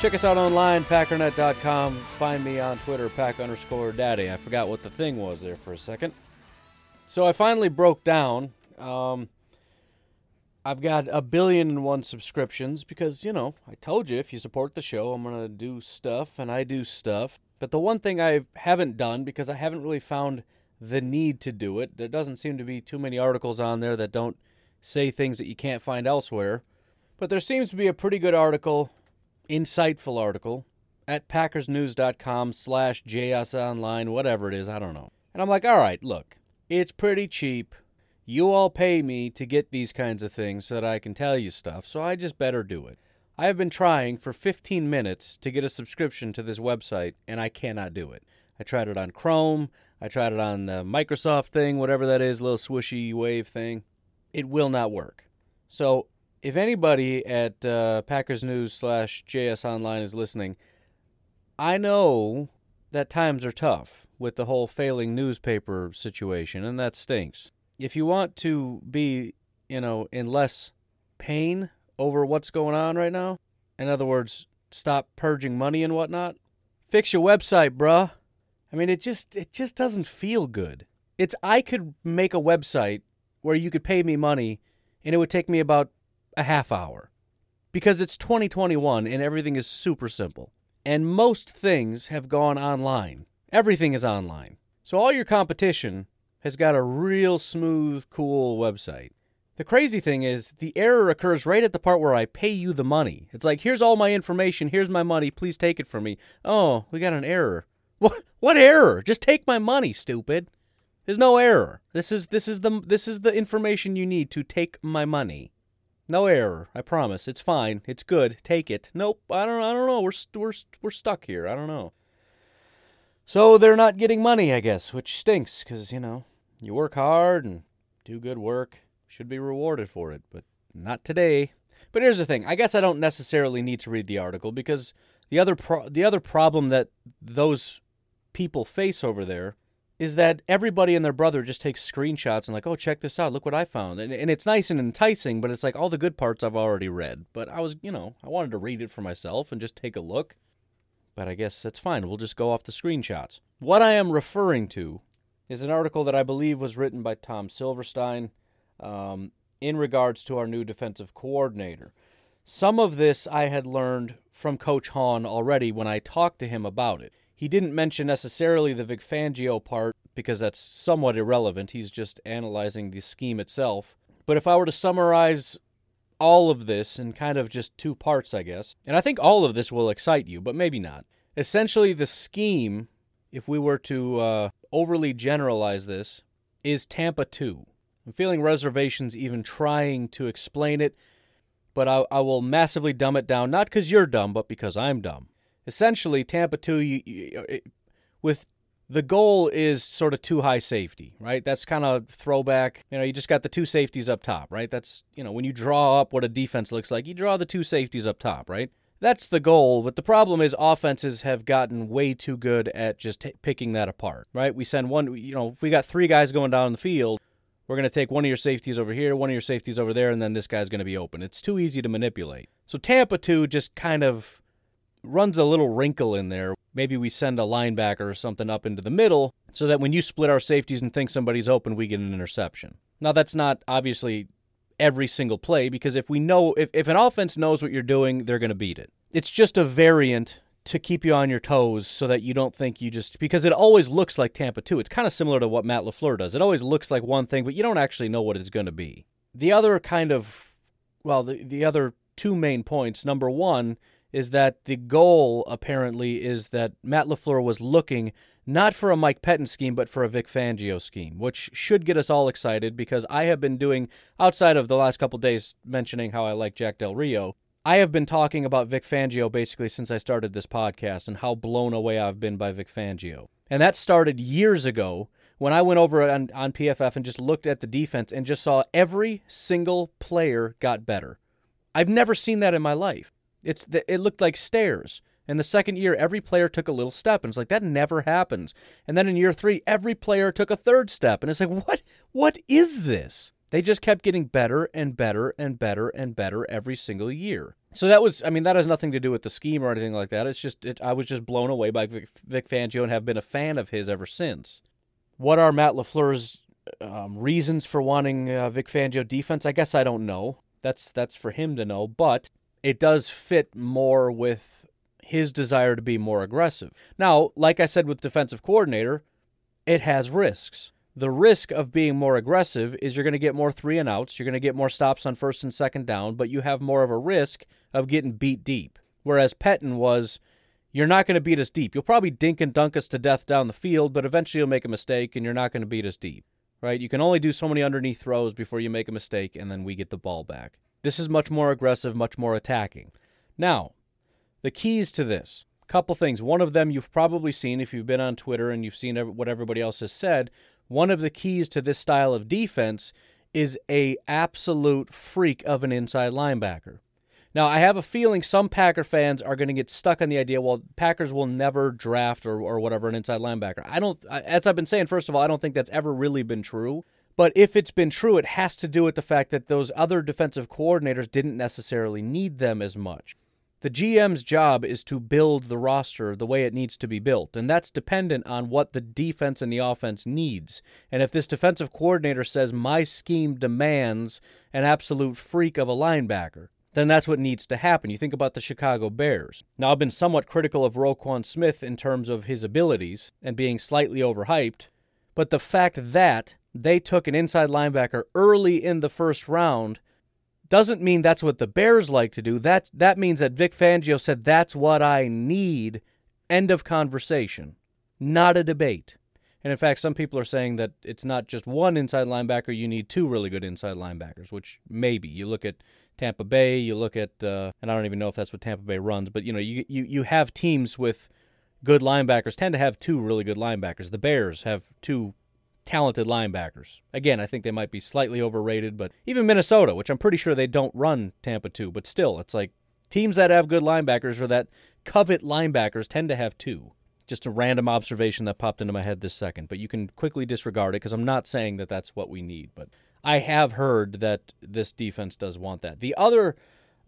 Check us out online, packernet.com. Find me on Twitter, pack underscore daddy. I forgot what the thing was there for a second. So I finally broke down. Um, I've got a billion and one subscriptions because, you know, I told you if you support the show, I'm going to do stuff, and I do stuff. But the one thing I haven't done because I haven't really found the need to do it, there doesn't seem to be too many articles on there that don't say things that you can't find elsewhere. But there seems to be a pretty good article insightful article at packersnews.com slash jsonline, whatever it is, I don't know. And I'm like, all right, look, it's pretty cheap. You all pay me to get these kinds of things so that I can tell you stuff, so I just better do it. I have been trying for 15 minutes to get a subscription to this website, and I cannot do it. I tried it on Chrome, I tried it on the Microsoft thing, whatever that is, little swishy wave thing. It will not work. So if anybody at uh, Packers News slash JS Online is listening, I know that times are tough with the whole failing newspaper situation, and that stinks. If you want to be, you know, in less pain over what's going on right now, in other words, stop purging money and whatnot, fix your website, bruh. I mean, it just it just doesn't feel good. It's I could make a website where you could pay me money, and it would take me about a half hour because it's 2021 and everything is super simple. And most things have gone online. Everything is online. So all your competition has got a real smooth, cool website. The crazy thing is, the error occurs right at the part where I pay you the money. It's like, here's all my information, here's my money, please take it from me. Oh, we got an error. What what error? Just take my money, stupid. There's no error. This is this is the this is the information you need to take my money. No error. I promise. It's fine. It's good. Take it. Nope. I don't. I don't know. We're we we're we're stuck here. I don't know. So they're not getting money, I guess, which stinks because you know you work hard and do good work, should be rewarded for it, but not today. But here's the thing. I guess I don't necessarily need to read the article because the other pro- the other problem that those people face over there is that everybody and their brother just takes screenshots and like, oh, check this out, look what I found, and and it's nice and enticing, but it's like all the good parts I've already read. But I was, you know, I wanted to read it for myself and just take a look. But I guess that's fine. We'll just go off the screenshots. What I am referring to is an article that I believe was written by Tom Silverstein um, in regards to our new defensive coordinator. Some of this I had learned from Coach Hahn already when I talked to him about it. He didn't mention necessarily the Vic Fangio part because that's somewhat irrelevant. He's just analyzing the scheme itself. But if I were to summarize all of this in kind of just two parts, I guess, and I think all of this will excite you, but maybe not. Essentially, the scheme, if we were to uh, overly generalize this, is Tampa 2. I'm feeling reservations even trying to explain it, but I, I will massively dumb it down, not because you're dumb, but because I'm dumb essentially Tampa 2 you, you, with the goal is sort of two high safety, right? That's kind of throwback. You know, you just got the two safeties up top, right? That's, you know, when you draw up what a defense looks like, you draw the two safeties up top, right? That's the goal, but the problem is offenses have gotten way too good at just t- picking that apart, right? We send one, you know, if we got three guys going down the field, we're going to take one of your safeties over here, one of your safeties over there, and then this guy's going to be open. It's too easy to manipulate. So Tampa 2 just kind of runs a little wrinkle in there. Maybe we send a linebacker or something up into the middle so that when you split our safeties and think somebody's open, we get an interception. Now, that's not obviously every single play because if we know, if, if an offense knows what you're doing, they're going to beat it. It's just a variant to keep you on your toes so that you don't think you just, because it always looks like Tampa 2. It's kind of similar to what Matt LaFleur does. It always looks like one thing, but you don't actually know what it's going to be. The other kind of, well, the, the other two main points number one, is that the goal apparently is that Matt LaFleur was looking not for a Mike Pettine scheme, but for a Vic Fangio scheme, which should get us all excited because I have been doing, outside of the last couple days mentioning how I like Jack Del Rio, I have been talking about Vic Fangio basically since I started this podcast and how blown away I've been by Vic Fangio. And that started years ago when I went over on, on PFF and just looked at the defense and just saw every single player got better. I've never seen that in my life. It's the, it looked like stairs. In the second year, every player took a little step, and it's like that never happens. And then in year three, every player took a third step, and it's like, what? What is this? They just kept getting better and better and better and better every single year. So that was, I mean, that has nothing to do with the scheme or anything like that. It's just, it, I was just blown away by Vic, Vic Fangio and have been a fan of his ever since. What are Matt LaFleur's um, reasons for wanting uh, Vic Fangio defense? I guess I don't know. That's that's for him to know, but it does fit more with his desire to be more aggressive. Now, like I said with defensive coordinator, it has risks. The risk of being more aggressive is you're going to get more three and outs, you're going to get more stops on first and second down, but you have more of a risk of getting beat deep. Whereas Pettine was, you're not going to beat us deep. You'll probably dink and dunk us to death down the field, but eventually you'll make a mistake and you're not going to beat us deep. Right? You can only do so many underneath throws before you make a mistake and then we get the ball back. This is much more aggressive, much more attacking. Now, the keys to this couple things. One of them you've probably seen if you've been on Twitter and you've seen what everybody else has said. One of the keys to this style of defense is a absolute freak of an inside linebacker. Now, I have a feeling some Packer fans are going to get stuck on the idea, well, Packers will never draft or, or whatever an inside linebacker. I don't, as I've been saying, first of all, I don't think that's ever really been true. But if it's been true, it has to do with the fact that those other defensive coordinators didn't necessarily need them as much. The GM's job is to build the roster the way it needs to be built, and that's dependent on what the defense and the offense needs. And if this defensive coordinator says, My scheme demands an absolute freak of a linebacker, then that's what needs to happen. You think about the Chicago Bears. Now, I've been somewhat critical of Roquan Smith in terms of his abilities and being slightly overhyped, but the fact that they took an inside linebacker early in the first round doesn't mean that's what the Bears like to do. That that means that Vic Fangio said that's what I need. End of conversation. Not a debate. And in fact, some people are saying that it's not just one inside linebacker, you need two really good inside linebackers, which maybe. You look at Tampa Bay, you look at uh, and I don't even know if that's what Tampa Bay runs, but you know, you you you have teams with good linebackers tend to have two really good linebackers. The Bears have two talented linebackers. Again, I think they might be slightly overrated, but even Minnesota, which I'm pretty sure they don't run Tampa 2, but still, it's like teams that have good linebackers or that covet linebackers tend to have two. Just a random observation that popped into my head this second, but you can quickly disregard it because I'm not saying that that's what we need, but I have heard that this defense does want that. The other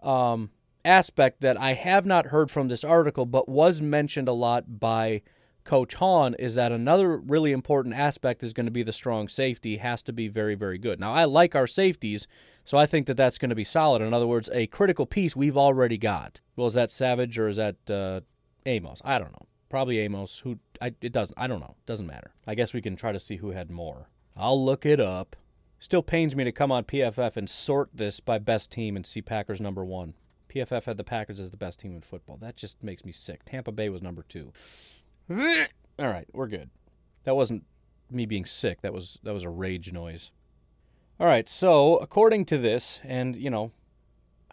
um, aspect that I have not heard from this article, but was mentioned a lot by Coach Hahn is that another really important aspect is going to be the strong safety has to be very, very good. Now, I like our safeties, so I think that that's going to be solid. In other words, a critical piece we've already got. Well, is that Savage or is that uh, Amos? I don't know. Probably Amos. Who? I, it doesn't. I don't know. Doesn't matter. I guess we can try to see who had more. I'll look it up. Still pains me to come on PFF and sort this by best team and see Packers number one. PFF had the Packers as the best team in football. That just makes me sick. Tampa Bay was number two. All right, we're good. That wasn't me being sick. That was that was a rage noise. All right, so according to this, and you know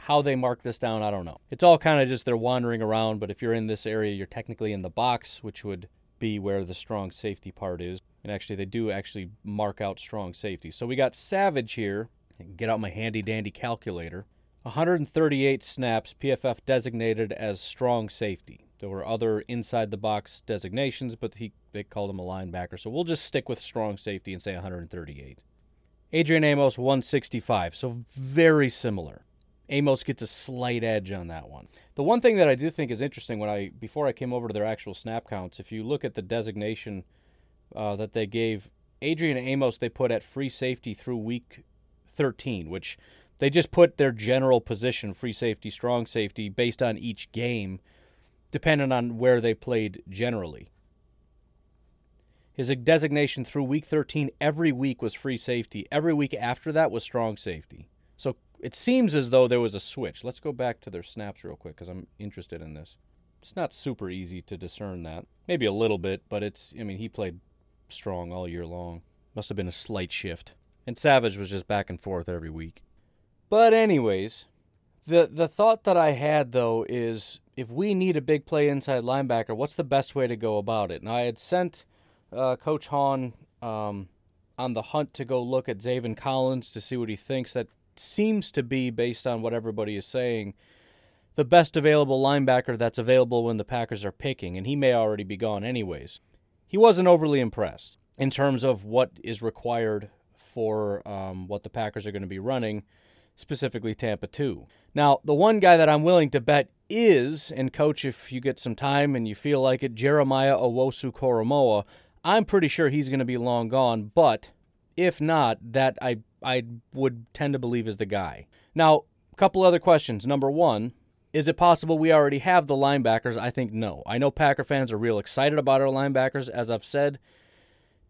how they mark this down, I don't know. It's all kind of just they're wandering around. But if you're in this area, you're technically in the box, which would be where the strong safety part is. And actually, they do actually mark out strong safety. So we got Savage here. Get out my handy dandy calculator. 138 snaps, PFF designated as strong safety. There were other inside the box designations, but he they called him a linebacker. So we'll just stick with strong safety and say 138. Adrian Amos 165. So very similar. Amos gets a slight edge on that one. The one thing that I do think is interesting when I before I came over to their actual snap counts, if you look at the designation uh, that they gave Adrian Amos, they put at free safety through week 13, which they just put their general position, free safety, strong safety, based on each game depending on where they played generally. His designation through week 13 every week was free safety. Every week after that was strong safety. So it seems as though there was a switch. Let's go back to their snaps real quick because I'm interested in this. It's not super easy to discern that. Maybe a little bit, but it's, I mean, he played strong all year long. Must have been a slight shift. And Savage was just back and forth every week. But, anyways, the, the thought that I had, though, is if we need a big play inside linebacker, what's the best way to go about it? Now, I had sent uh, Coach Hahn um, on the hunt to go look at Zaven Collins to see what he thinks. That seems to be, based on what everybody is saying, the best available linebacker that's available when the Packers are picking, and he may already be gone anyways. He wasn't overly impressed in terms of what is required for um, what the Packers are going to be running, specifically Tampa 2. Now, the one guy that I'm willing to bet is, and coach, if you get some time and you feel like it, Jeremiah Owusu Koramoah. I'm pretty sure he's going to be long gone, but if not, that I I would tend to believe is the guy. Now, a couple other questions. Number one, is it possible we already have the linebackers? I think no. I know Packer fans are real excited about our linebackers, as I've said.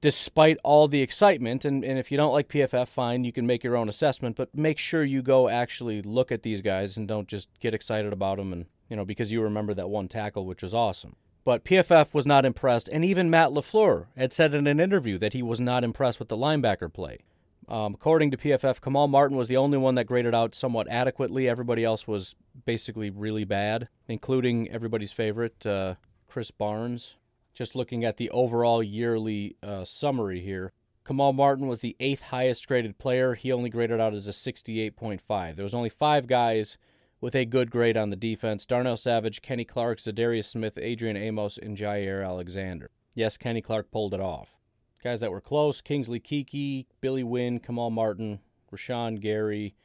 Despite all the excitement, and, and if you don't like PFF, fine, you can make your own assessment, but make sure you go actually look at these guys and don't just get excited about them and, you know, because you remember that one tackle, which was awesome. But PFF was not impressed, and even Matt LaFleur had said in an interview that he was not impressed with the linebacker play. Um, according to PFF, Kamal Martin was the only one that graded out somewhat adequately. Everybody else was basically really bad, including everybody's favorite, uh, Krys Barnes. Just looking at the overall yearly uh, summary here, Kamal Martin was the eighth highest graded player. He only graded out as a 68.5. There was only five guys with a good grade on the defense Darnell Savage, Kenny Clark, Za'Darius Smith, Adrian Amos, and Jaire Alexander. Yes, Kenny Clark pulled it off. Guys that were close Kingsley Keke, Billy Winn, Kamal Martin, Rashan Gary,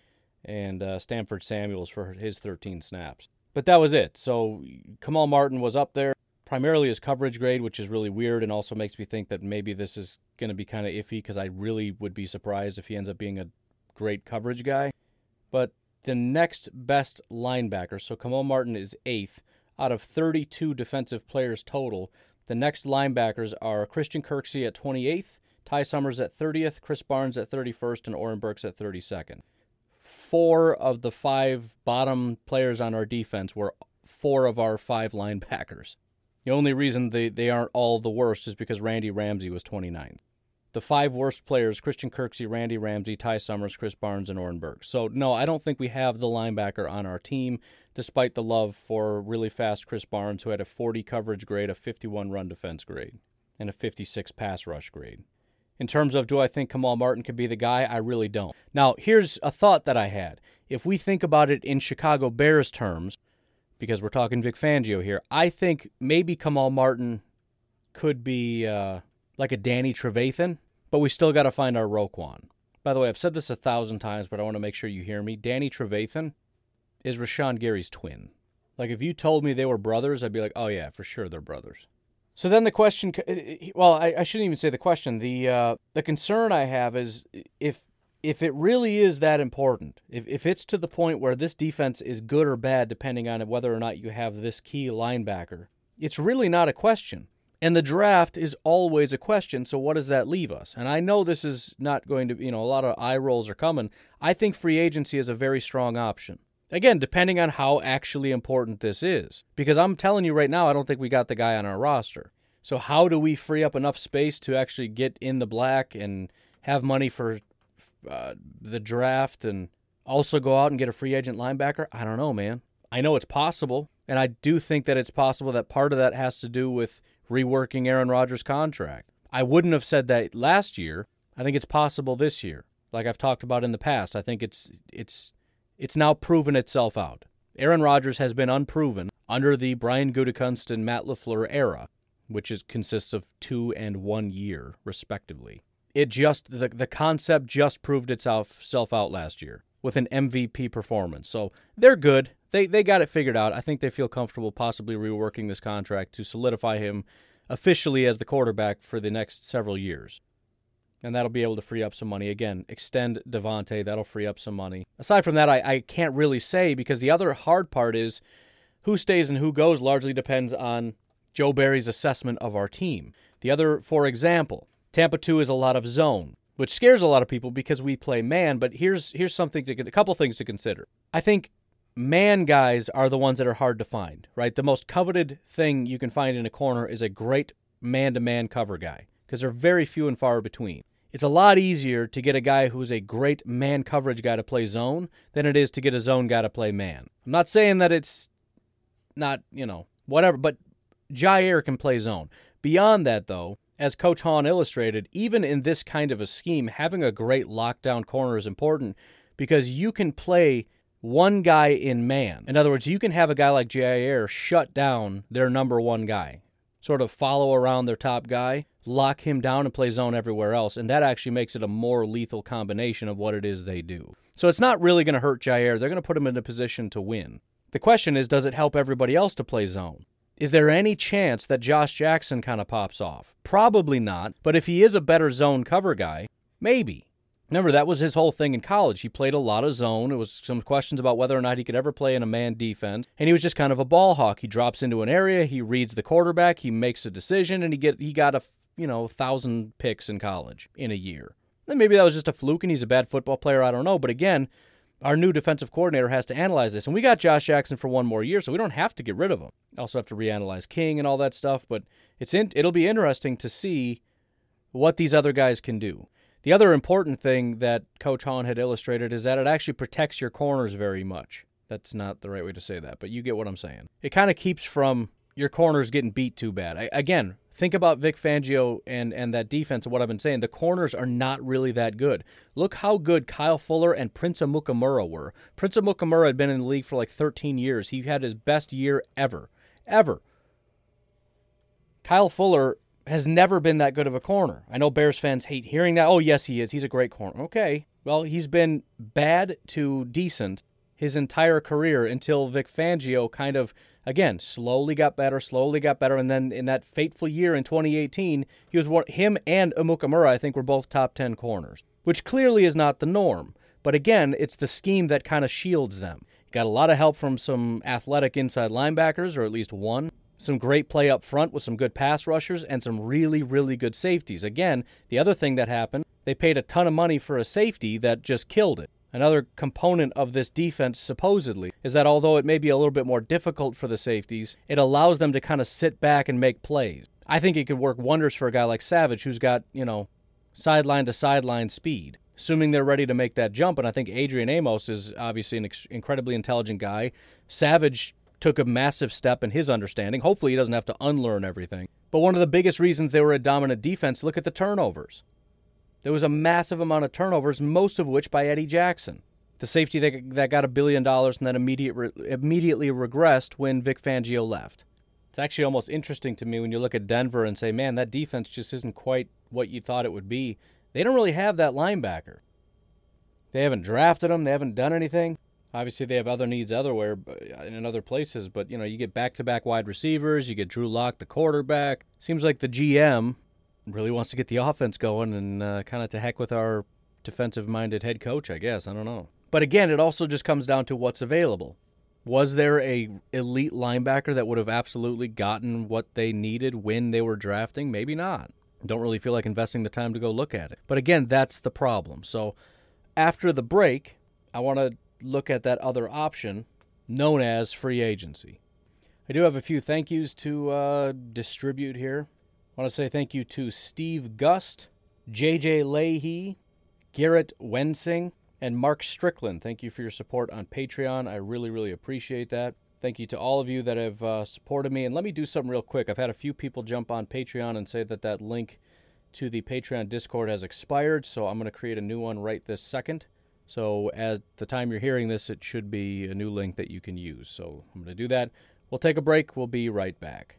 and uh, Stanford Samuels for his 13 snaps. But that was it. So Kamal Martin was up there, primarily his coverage grade, which is really weird and also makes me think that maybe this is going to be kind of iffy because I really would be surprised if he ends up being a great coverage guy. But the next best linebacker, so Kamal Martin is eighth out of 32 defensive players total. The next linebackers are Christian Kirksey at 28th, Ty Summers at 30th, Krys Barnes at 31st, and Oren Burks at 32nd. Four of the five bottom players on our defense were four of our five linebackers. The only reason they, they aren't all the worst is because Randy Ramsey was 29th. The five worst players Christian Kirksey, Randy Ramsey, Ty Summers, Krys Barnes, and Oren Burks. So, no, I don't think we have the linebacker on our team despite the love for really fast Krys Barnes, who had a 40 coverage grade, a 51 run defense grade, and a 56 pass rush grade. In terms of do I think Kamal Martin could be the guy, I really don't. Now, here's a thought that I had. If we think about it in Chicago Bears terms, because we're talking Vic Fangio here, I think maybe Kamal Martin could be uh, like a Danny Trevathan, but we still got to find our Roquan. By the way, I've said this a thousand times, but I want to make sure you hear me. Danny Trevathan is Rashan Gary's twin. Like if you told me they were brothers, I'd be like, oh yeah, for sure they're brothers. So then the question, well, I, I shouldn't even say the question. The uh, the concern I have is if if it really is that important, if if it's to the point where this defense is good or bad, depending on whether or not you have this key linebacker, it's really not a question. And the draft is always a question. So what does that leave us? And I know this is not going to, you know, a lot of eye rolls are coming. I think free agency is a very strong option. Again, depending on how actually important this is. Because I'm telling you right now, I don't think we got the guy on our roster. So, how do we free up enough space to actually get in the black and have money for uh, the draft and also go out and get a free agent linebacker? I don't know, man. I know it's possible. And I do think that it's possible that part of that has to do with reworking Aaron Rodgers' contract. I wouldn't have said that last year. I think it's possible this year. Like I've talked about in the past, I think it's it's it's now proven itself out. Aaron Rodgers has been unproven under the Brian Gutekunst and Matt LaFleur era, which is, consists of two and one year, respectively. It just the, the concept just proved itself self out last year with an MVP performance. So they're good. They they got it figured out. I think they feel comfortable possibly reworking this contract to solidify him officially as the quarterback for the next several years and that'll be able to free up some money. Again, extend Davante, that'll free up some money. Aside from that, I, I can't really say because the other hard part is who stays and who goes largely depends on Joe Barry's assessment of our team. The other, for example, Tampa 2 is a lot of zone, which scares a lot of people because we play man, but here's here's something to a couple things to consider. I think man guys are the ones that are hard to find, right? The most coveted thing you can find in a corner is a great man-to-man cover guy because they're very few and far between. It's a lot easier to get a guy who's a great man coverage guy to play zone than it is to get a zone guy to play man. I'm not saying that it's not, you know, whatever, but Jaire can play zone. Beyond that, though, as Coach Hahn illustrated, even in this kind of a scheme, having a great lockdown corner is important because you can play one guy in man. In other words, you can have a guy like Jaire shut down their number one guy, sort of follow around their top guy, lock him down, and play zone everywhere else. And that actually makes it a more lethal combination of what it is they do. So it's not really going to hurt Jaire. They're going to put him in a position to win. The question is, does it help everybody else to play zone? Is there any chance that Josh Jackson kind of pops off? Probably not, but if he is a better zone cover guy, maybe. Remember, that was his whole thing in college. He played a lot of zone. It was some questions about whether or not he could ever play in a man defense. And he was just kind of a ball hawk. He drops into an area, he reads the quarterback, he makes a decision, and he get he got a you know thousand picks in college in a year. And maybe that was just a fluke and he's a bad football player. I don't know. But again, our new defensive coordinator has to analyze this. And we got Josh Jackson for one more year, so we don't have to get rid of him. Also have to reanalyze King and all that stuff, but it's in, it'll be interesting to see what these other guys can do. The other important thing that Coach Hahn had illustrated is that it actually protects your corners very much. That's not the right way to say that, but you get what I'm saying. It kind of keeps from your corners getting beat too bad. I, again, Think about Vic Fangio and, and that defense and what I've been saying. The corners are not really that good. Look how good Kyle Fuller and Prince Amukamara were. Prince Amukamara had been in the league for like 13 years. He had his best year ever. Ever. Kyle Fuller has never been that good of a corner. I know Bears fans hate hearing that. Oh, yes, he is. He's a great corner. Okay. Well, he's been bad to decent his entire career until Vic Fangio kind of again, slowly got better, slowly got better, and then in that fateful year in 2018, he was one. Him and Amukamara, I think, were both top 10 corners, which clearly is not the norm. But again, it's the scheme that kind of shields them. Got a lot of help from some athletic inside linebackers, or at least one. Some great play up front with some good pass rushers and some really, really good safeties. Again, the other thing that happened, they paid a ton of money for a safety that just killed it. Another component of this defense, supposedly, is that although it may be a little bit more difficult for the safeties, it allows them to kind of sit back and make plays. I think it could work wonders for a guy like Savage, who's got, you know, sideline to sideline speed, assuming they're ready to make that jump. And I think Adrian Amos is obviously an ex- incredibly intelligent guy. Savage took a massive step in his understanding. Hopefully, he doesn't have to unlearn everything. But one of the biggest reasons they were a dominant defense, look at the turnovers. There was a massive amount of turnovers, most of which by Eddie Jackson, the safety that, that got a billion dollars and then immediate, immediately regressed when Vic Fangio left. It's actually almost interesting to me when you look at Denver and say, man, that defense just isn't quite what you thought it would be. They don't really have that linebacker. They haven't drafted him, they haven't done anything. Obviously, they have other needs elsewhere uh, in other places, but you know, you get back-to-back wide receivers, you get Drew Lock, the quarterback. Seems like the GM really wants to get the offense going and uh, kind of to heck with our defensive minded head coach, I guess. I don't know. But again, it also just comes down to what's available. Was there a elite linebacker that would have absolutely gotten what they needed when they were drafting? Maybe not. Don't really feel like investing the time to go look at it. But again, that's the problem. So after the break, I want to look at that other option known as free agency. I do have a few thank yous to uh, distribute here. I want to say thank you to Steve Gust, JJ Leahy, Garrett Wensing, and Mark Strickland. Thank you for your support on Patreon. I really, really appreciate that. Thank you to all of you that have uh, supported me. And let me do something real quick. I've had a few people jump on Patreon and say that that link to the Patreon Discord has expired, so I'm going to create a new one right this second. So at the time you're hearing this, it should be a new link that you can use. So I'm going to do that. We'll take a break. We'll be right back.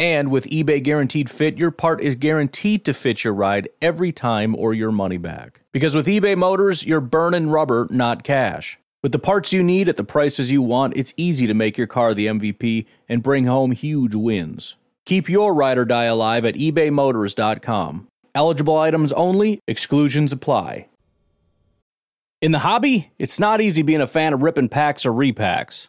And with eBay Guaranteed Fit, your part is guaranteed to fit your ride every time or your money back. Because with eBay Motors, you're burning rubber, not cash. With the parts you need at the prices you want, it's easy to make your car the MVP and bring home huge wins. Keep your ride or die alive at ebaymotors.com. Eligible items only, exclusions apply. In the hobby, it's not easy being a fan of ripping packs or repacks.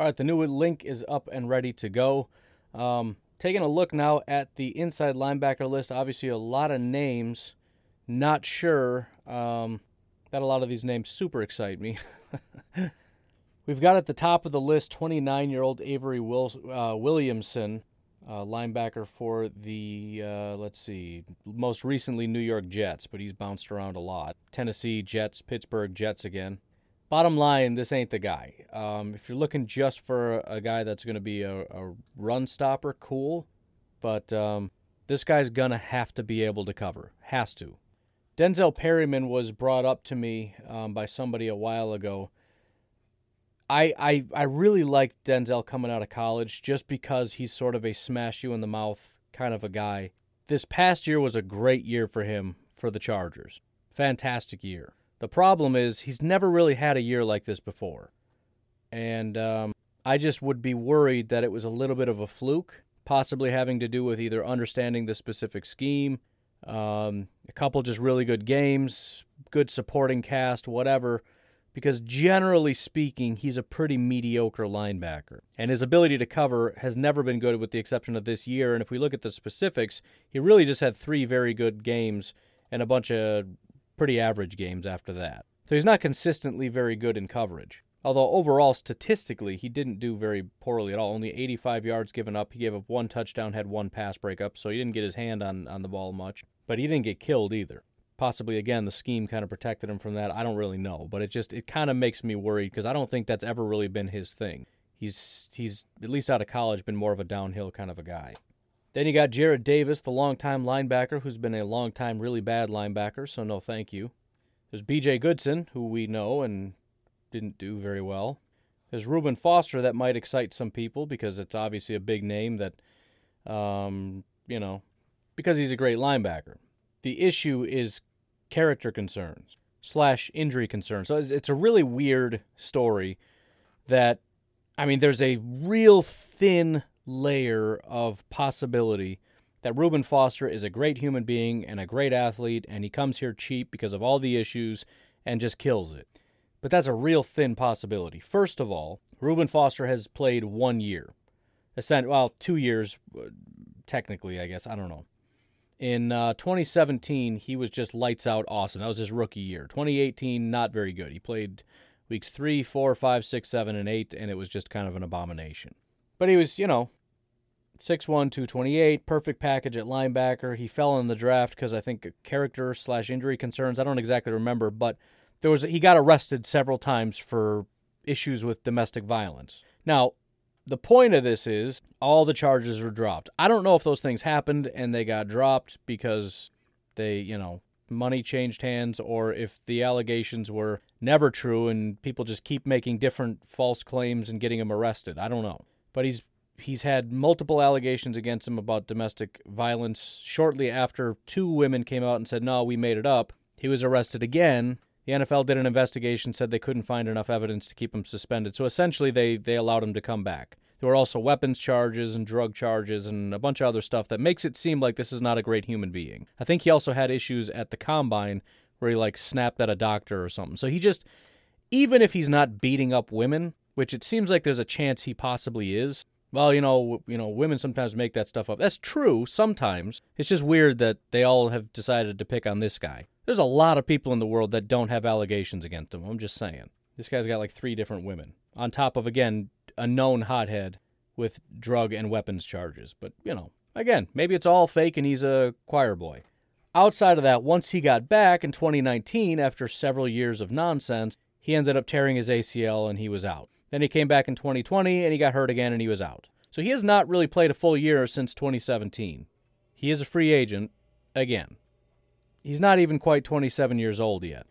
All right, the new link is up and ready to go. Um, taking a look now at the inside linebacker list, obviously a lot of names not sure um, that a lot of these names super excite me. We've got at the top of the list 29 year old Avery Will, uh, Williamson, uh, linebacker for the, uh, let's see, most recently New York Jets, but he's bounced around a lot. Tennessee Jets, Pittsburgh Jets again. Bottom line, this ain't the guy. Um, if you're looking just for a guy that's going to be a, a, run stopper, cool. But um, this guy's going to have to be able to cover. Has to. Denzel Perryman was brought up to me um, by somebody a while ago. I, I I really liked Denzel coming out of college just because he's sort of a smash you in the mouth kind of a guy. This past year was a great year for him for the Chargers. Fantastic year. The problem is he's never really had a year like this before. And um, I just would be worried that it was a little bit of a fluke, possibly having to do with either understanding the specific scheme um, a couple just really good games, good supporting cast, whatever. Because generally speaking, he's a pretty mediocre linebacker. And his ability to cover has never been good, with the exception of this year. And if we look at the specifics, he really just had three very good games and a bunch of pretty average games after that. So he's not consistently very good in coverage. Although overall, statistically, he didn't do very poorly at all. Only 85 yards given up. He gave up one touchdown, had one pass breakup, so he didn't get his hand on, on the ball much. But he didn't get killed either. Possibly, again, the scheme kind of protected him from that. I don't really know. But it just, it kind of makes me worried because I don't think that's ever really been his thing. He's, he's, at least out of college, been more of a downhill kind of a guy. Then you got Jarrad Davis, the longtime linebacker, who's been a long time really bad linebacker, so no thank you. There's B.J. Goodson, who we know and didn't do very well. There's Reuben Foster that might excite some people because it's obviously a big name that, um, you know, because he's a great linebacker. The issue is character concerns slash injury concerns. So it's a really weird story that, I mean, there's a real thin layer of possibility that Reuben Foster is a great human being and a great athlete, and he comes here cheap because of all the issues and just kills it but that's a real thin possibility. First of all, Reuben Foster has played one year. Well, two years, uh, technically, I guess. I don't know. In uh, 2017, he was just lights out awesome. That was his rookie year. 2018, not very good. He played weeks three, four, five, six, seven, and eight, and it was just kind of an abomination. But he was, you know, 6'1", 228, perfect package at linebacker. He fell in the draft because I think character slash injury concerns. I don't exactly remember, but – there was he got arrested several times for issues with domestic violence. Now, the point of this is all the charges were dropped. I don't know if those things happened and they got dropped because they, you know, money changed hands or if the allegations were never true and people just keep making different false claims and getting him arrested. I don't know. But he's he's had multiple allegations against him about domestic violence shortly after two women came out and said, "No, we made it up." He was arrested again the NFL did an investigation, said they couldn't find enough evidence to keep him suspended. So essentially, they, they allowed him to come back. There were also weapons charges and drug charges and a bunch of other stuff that makes it seem like this is not a great human being. I think he also had issues at the combine where he like snapped at a doctor or something. So he just, even if he's not beating up women, which it seems like there's a chance he possibly is. Well, you know, you know, women sometimes make that stuff up. That's true sometimes. It's just weird that they all have decided to pick on this guy. There's a lot of people in the world that don't have allegations against him. I'm just saying. This guy's got like three different women on top of again a known hothead with drug and weapons charges. But, you know, again, maybe it's all fake and he's a choir boy. Outside of that, once he got back in 2019 after several years of nonsense, he ended up tearing his ACL and he was out. Then he came back in 2020 and he got hurt again and he was out. So he has not really played a full year since 2017. He is a free agent again. He's not even quite 27 years old yet.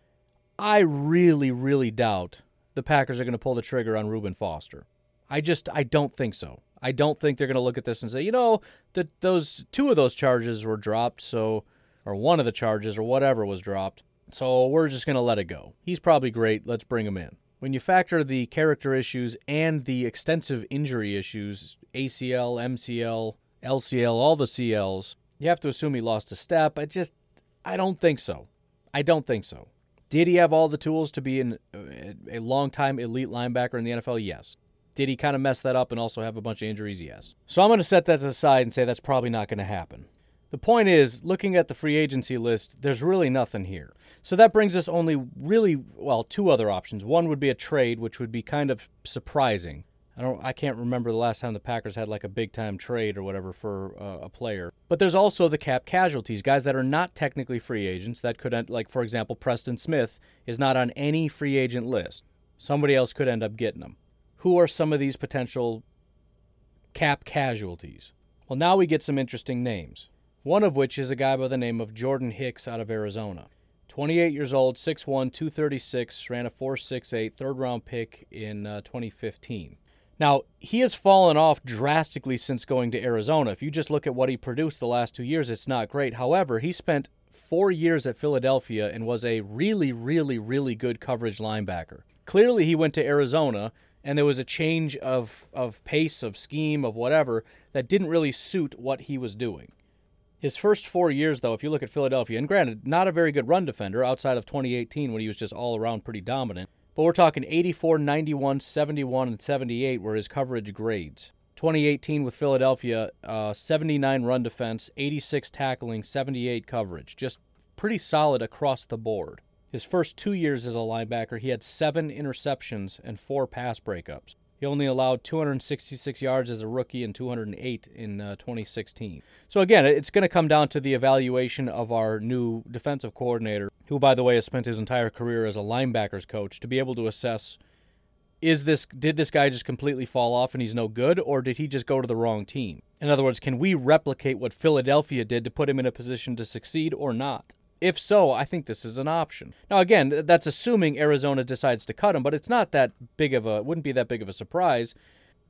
I really, really doubt the Packers are going to pull the trigger on Reuben Foster. I just, I don't think so. I don't think they're going to look at this and say, you know, that those two of those charges were dropped, so, or one of the charges or whatever was dropped, so we're just going to let it go. He's probably great. Let's bring him in. When you factor the character issues and the extensive injury issues ACL, MCL, LCL, all the CLs you have to assume he lost a step. I just, I don't think so. I don't think so. Did he have all the tools to be an, a long-time elite linebacker in the NFL? Yes. Did he kind of mess that up and also have a bunch of injuries? Yes. So I'm going to set that to the side and say that's probably not going to happen. The point is, looking at the free agency list, there's really nothing here. So that brings us only really, well, two other options. One would be a trade, which would be kind of surprising. I don't I can't remember the last time the Packers had like a big time trade or whatever for uh, a player. But there's also the cap casualties, guys that are not technically free agents that could end, like for example Preston Smith is not on any free agent list. Somebody else could end up getting them. Who are some of these potential cap casualties? Well, now we get some interesting names. One of which is a guy by the name of Jordan Hicks out of Arizona. 28 years old, 6'1, 236, ran a 4.68 third round pick in uh, 2015. Now, he has fallen off drastically since going to Arizona. If you just look at what he produced the last two years, it's not great. However, he spent four years at Philadelphia and was a really, really, really good coverage linebacker. Clearly, he went to Arizona and there was a change of, of pace, of scheme, of whatever that didn't really suit what he was doing. His first four years, though, if you look at Philadelphia, and granted, not a very good run defender outside of 2018 when he was just all around pretty dominant, but we're talking 84, 91, 71, and 78 were his coverage grades. 2018 with Philadelphia, uh, 79 run defense, 86 tackling, 78 coverage. Just pretty solid across the board. His first two years as a linebacker, he had seven interceptions and four pass breakups. He only allowed 266 yards as a rookie and 208 in uh, 2016. So, again, it's going to come down to the evaluation of our new defensive coordinator, who, by the way, has spent his entire career as a linebackers coach, to be able to assess is this did this guy just completely fall off and he's no good or did he just go to the wrong team in other words can we replicate what philadelphia did to put him in a position to succeed or not if so, I think this is an option. Now, again, that's assuming Arizona decides to cut him, but it's not that big of a, wouldn't be that big of a surprise.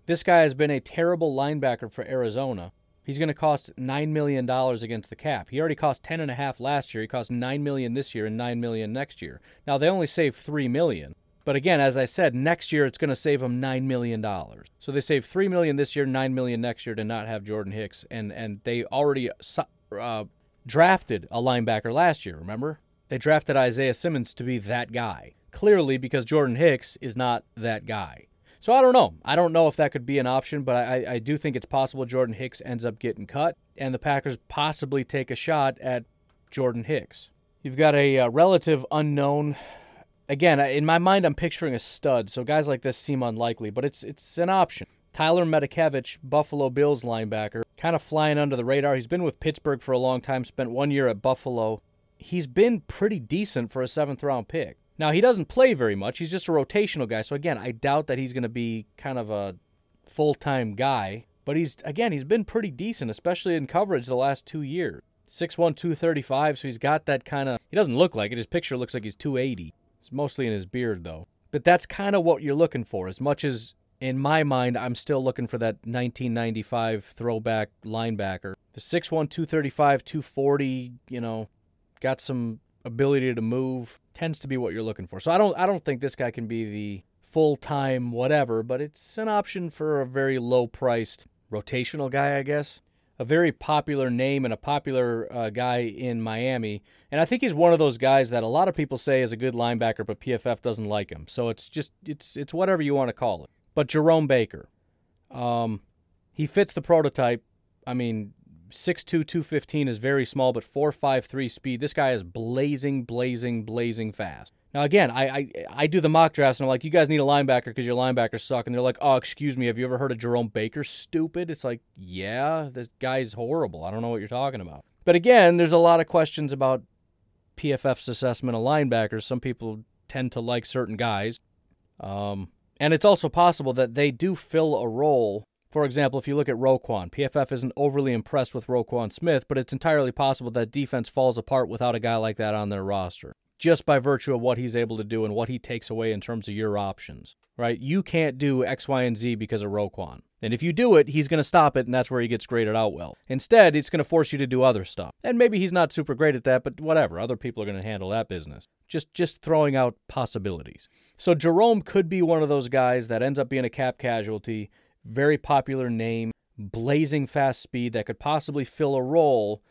This guy has been a terrible linebacker for Arizona. He's going to cost nine million dollars against the cap. He already cost ten and a half last year. He cost nine million this year and nine million next year. Now they only save three million. But again, as I said, next year it's going to save them nine million dollars. So they save three million this year, nine million next year to not have Jordan Hicks, and and they already uh, drafted a linebacker last year, remember? They drafted Isaiah Simmons to be that guy. Clearly, because Jordan Hicks is not that guy. So I don't know. I don't know if that could be an option, but I, I do think it's possible Jordan Hicks ends up getting cut, and the Packers possibly take a shot at Jordan Hicks. You've got a uh, relative unknown. Again, in my mind, I'm picturing a stud, so guys like this seem unlikely, but it's it's an option. Tyler Matakevich, Buffalo Bills linebacker, kind of flying under the radar. He's been with Pittsburgh for a long time, spent one year at Buffalo. He's been pretty decent for a seventh round pick. Now, he doesn't play very much. He's just a rotational guy. So, again, I doubt that he's going to be kind of a full time guy. But he's, again, he's been pretty decent, especially in coverage the last two years. 6'1, 235, so he's got that kind of. He doesn't look like it. His picture looks like he's 280. It's mostly in his beard, though. But that's kind of what you're looking for. As much as in my mind, I'm still looking for that 1995 throwback linebacker. The 6'1, 235, 240, you know, got some ability to move, tends to be what you're looking for. So I don't I don't think this guy can be the full-time whatever, but it's an option for a very low-priced rotational guy, I guess. A very popular name and a popular uh, guy in Miami. And I think he's one of those guys that a lot of people say is a good linebacker, but PFF doesn't like him. So it's just it's it's whatever you want to call it. But Jerome Baker, um, he fits the prototype. I mean, 6'2", 215 is very small, but 4'5'3 speed. This guy is blazing, blazing, blazing fast. Now again, I, I I do the mock drafts and I'm like, you guys need a linebacker because your linebackers suck, and they're like, oh, excuse me, have you ever heard of Jerome Baker? Stupid. It's like, yeah, this guy's horrible. I don't know what you're talking about. But again, there's a lot of questions about PFF's assessment of linebackers. Some people tend to like certain guys, um, and it's also possible that they do fill a role. For example, if you look at Roquan, PFF isn't overly impressed with Roquan Smith, but it's entirely possible that defense falls apart without a guy like that on their roster just by virtue of what he's able to do and what he takes away in terms of your options, right? You can't do X, Y, and Z because of Roquan. And if you do it, he's going to stop it, and that's where he gets graded out well. Instead, it's going to force you to do other stuff. And maybe he's not super great at that, but whatever. Other people are going to handle that business. Just just throwing out possibilities. So Jerome could be one of those guys that ends up being a cap casualty, very popular name, blazing fast speed that could possibly fill a role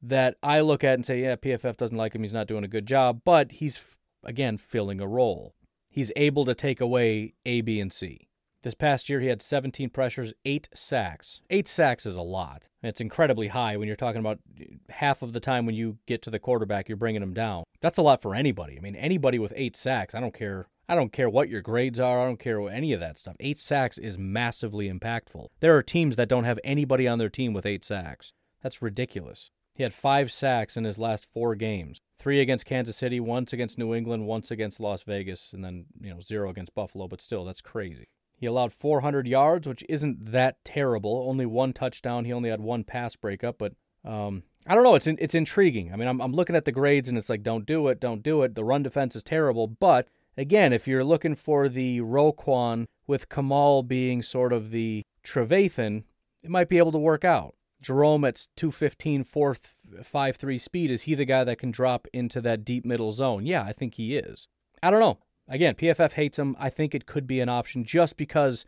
that I look at and say, yeah, PFF doesn't like him. He's not doing a good job, but he's, again, filling a role. He's able to take away A, B, and C. This past year, he had 17 pressures, eight sacks. Eight sacks is a lot. It's incredibly high when you're talking about uh, half of the time when you get to the quarterback, you're bringing him down. That's a lot for anybody. I mean, anybody with eight sacks, I don't care. I don't care what your grades are. I don't care what any of that stuff. Eight sacks is massively impactful. There are teams that don't have anybody on their team with eight sacks. That's ridiculous. He had five sacks in his last four games three against Kansas City, once against New England, once against Las Vegas, and then, you know, zero against Buffalo, but still, that's crazy. He allowed 400 yards, which isn't that terrible. Only one touchdown. He only had one pass breakup, but um, I don't know. It's it's intriguing. I mean, I'm I'm looking at the grades and it's like, don't do it, don't do it. The run defense is terrible, but again, if you're looking for the Roquan with Kamal being sort of the Trevathan, it might be able to work out. Jerome at 215, 4 5 3 speed, is he the guy that can drop into that deep middle zone? Yeah, I think he is. I don't know. Again, PFF hates him. I think it could be an option just because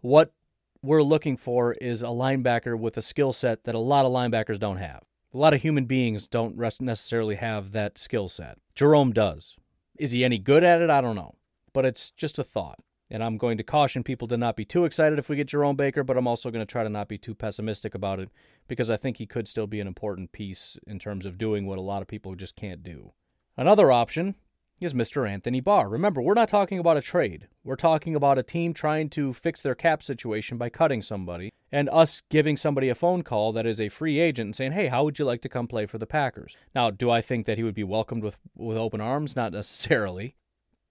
what we're looking for is a linebacker with a skill set that a lot of linebackers don't have. A lot of human beings don't necessarily have that skill set. Jerome does. Is he any good at it? I don't know. But it's just a thought. And I'm going to caution people to not be too excited if we get Jerome Baker, but I'm also going to try to not be too pessimistic about it because I think he could still be an important piece in terms of doing what a lot of people just can't do. Another option is Mr. Anthony Barr. Remember, we're not talking about a trade. We're talking about a team trying to fix their cap situation by cutting somebody and us giving somebody a phone call that is a free agent and saying, "Hey, how would you like to come play for the Packers?" Now, do I think that he would be welcomed with with open arms? Not necessarily.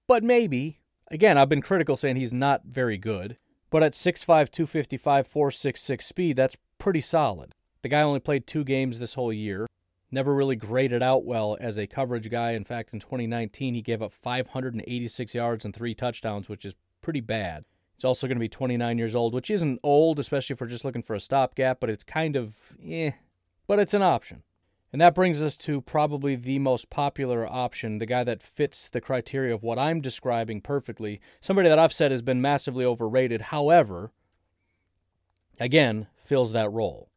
But maybe Again, I've been critical saying he's not very good, but at 6'5, 255, 466 speed, that's pretty solid. The guy only played two games this whole year. Never really graded out well as a coverage guy. In fact, in 2019, he gave up 586 yards and three touchdowns, which is pretty bad. He's also going to be 29 years old, which isn't old, especially if we're just looking for a stopgap, but it's kind of eh. But it's an option. And that brings us to probably the most popular option, the guy that fits the criteria of what I'm describing perfectly. Somebody that I've said has been massively overrated, however, again, fills that role.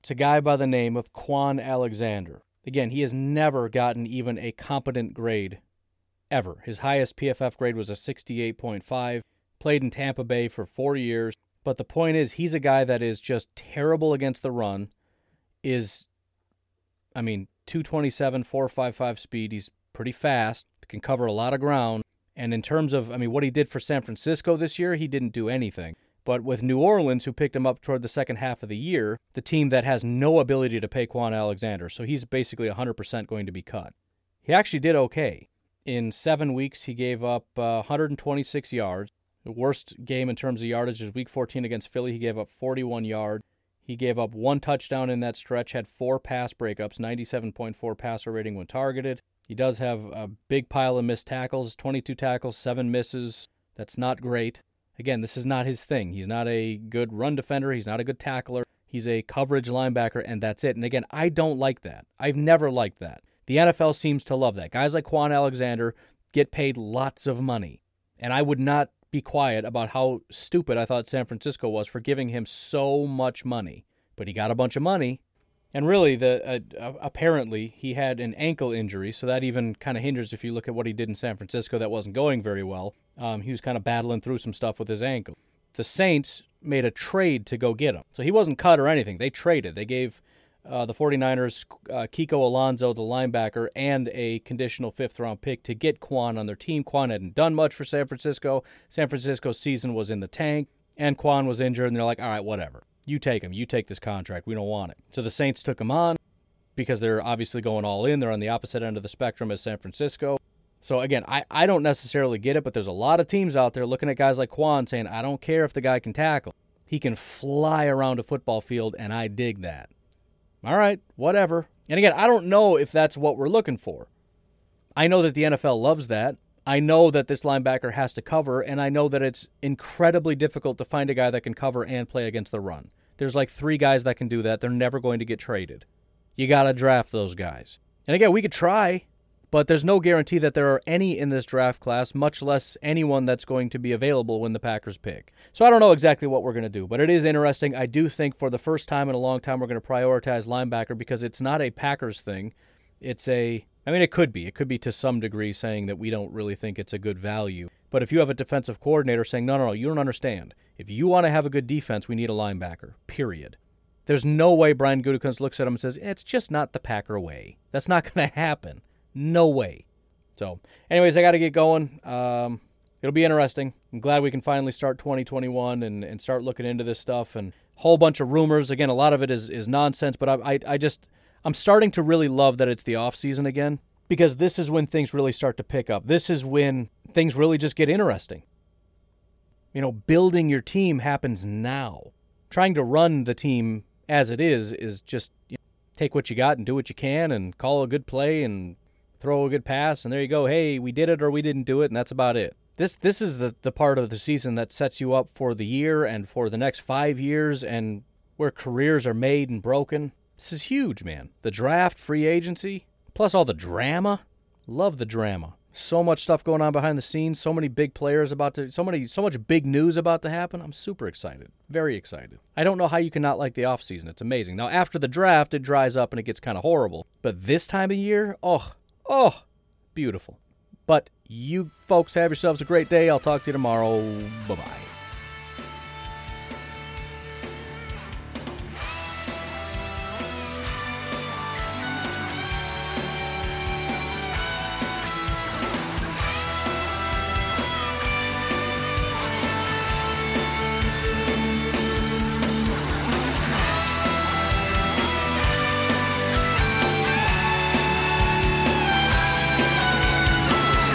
It's a guy by the name of Kwon Alexander. Again, he has never gotten even a competent grade ever. His highest PFF grade was a 68.5, played in Tampa Bay for four years. But the point is, he's a guy that is just terrible against the run, is I mean, 227, 455 speed. He's pretty fast, can cover a lot of ground. And in terms of, I mean, what he did for San Francisco this year, he didn't do anything. But with New Orleans, who picked him up toward the second half of the year, the team that has no ability to pay Kwon Alexander, so he's basically 100% going to be cut. He actually did okay. In seven weeks, he gave up uh, 126 yards. The worst game in terms of yardage is Week 14 against Philly. He gave up 41 yards. He gave up one touchdown in that stretch, had four pass breakups, 97.4 passer rating when targeted. He does have a big pile of missed tackles 22 tackles, seven misses. That's not great. Again, this is not his thing. He's not a good run defender, he's not a good tackler. He's a coverage linebacker, and that's it. And again, I don't like that. I've never liked that. The NFL seems to love that. Guys like Kwon Alexander get paid lots of money. And I would not be quiet about how stupid I thought San Francisco was for giving him so much money. But he got a bunch of money. And really, the uh, apparently he had an ankle injury, so that even kind of hinders if you look at what he did in San Francisco. That wasn't going very well. Um, he was kind of battling through some stuff with his ankle. the Saints made a trade to go get him. So he wasn't cut or anything. They traded. They gave uh, the 49ers uh, Kiko Alonso, the linebacker, and a conditional fifth round pick to get Kwon on their team. Kwon hadn't done much for San Francisco. San Francisco's season was in the tank, and Kwon was injured, and they're like, all right, whatever. You take him. You take this contract. We don't want it. So the Saints took him on because they're obviously going all in. They're on the opposite end of the spectrum as San Francisco. So again, I, I don't necessarily get it, but there's a lot of teams out there looking at guys like Kwon saying, I don't care if the guy can tackle. He can fly around a football field, and I dig that. All right, whatever. And again, I don't know if that's what we're looking for. I know that the NFL loves that. I know that this linebacker has to cover, and I know that it's incredibly difficult to find a guy that can cover and play against the run. There's like three guys that can do that. They're never going to get traded. You got to draft those guys. And again, we could try but there's no guarantee that there are any in this draft class, much less anyone that's going to be available when the Packers pick. So I don't know exactly what we're going to do, but it is interesting. I do think for the first time in a long time, we're going to prioritize linebacker because it's not a Packers thing. It's a, I mean, it could be. It could be to some degree saying that we don't really think it's a good value. But if you have a defensive coordinator saying, no, no, no, you don't understand. If you want to have a good defense, we need a linebacker, period. There's no way Brian Gutekunst looks at him and says, it's just not the Packer way. That's not going to happen. No way. So, anyways, I got to get going. Um, it'll be interesting. I'm glad we can finally start 2021 and, and start looking into this stuff and whole bunch of rumors. Again, a lot of it is, is nonsense, but I, I, I just, I'm starting to really love that it's the off season again because this is when things really start to pick up. This is when things really just get interesting. You know, building your team happens now. Trying to run the team as it is is just you know, take what you got and do what you can and call a good play and throw a good pass, and there you go. Hey, we did it or we didn't do it, and that's about it. This this is the, the part of the season that sets you up for the year and for the next five years and where careers are made and broken. This is huge, man. The draft, free agency, plus all the drama. Love the drama. So much stuff going on behind the scenes, so many big players about to so many so much big news about to happen. I'm super excited. Very excited. I don't know how you cannot like the offseason. It's amazing. Now after the draft it dries up and it gets kind of horrible. But this time of year, oh, Oh, beautiful. But you folks have yourselves a great day. I'll talk to you tomorrow. Bye bye.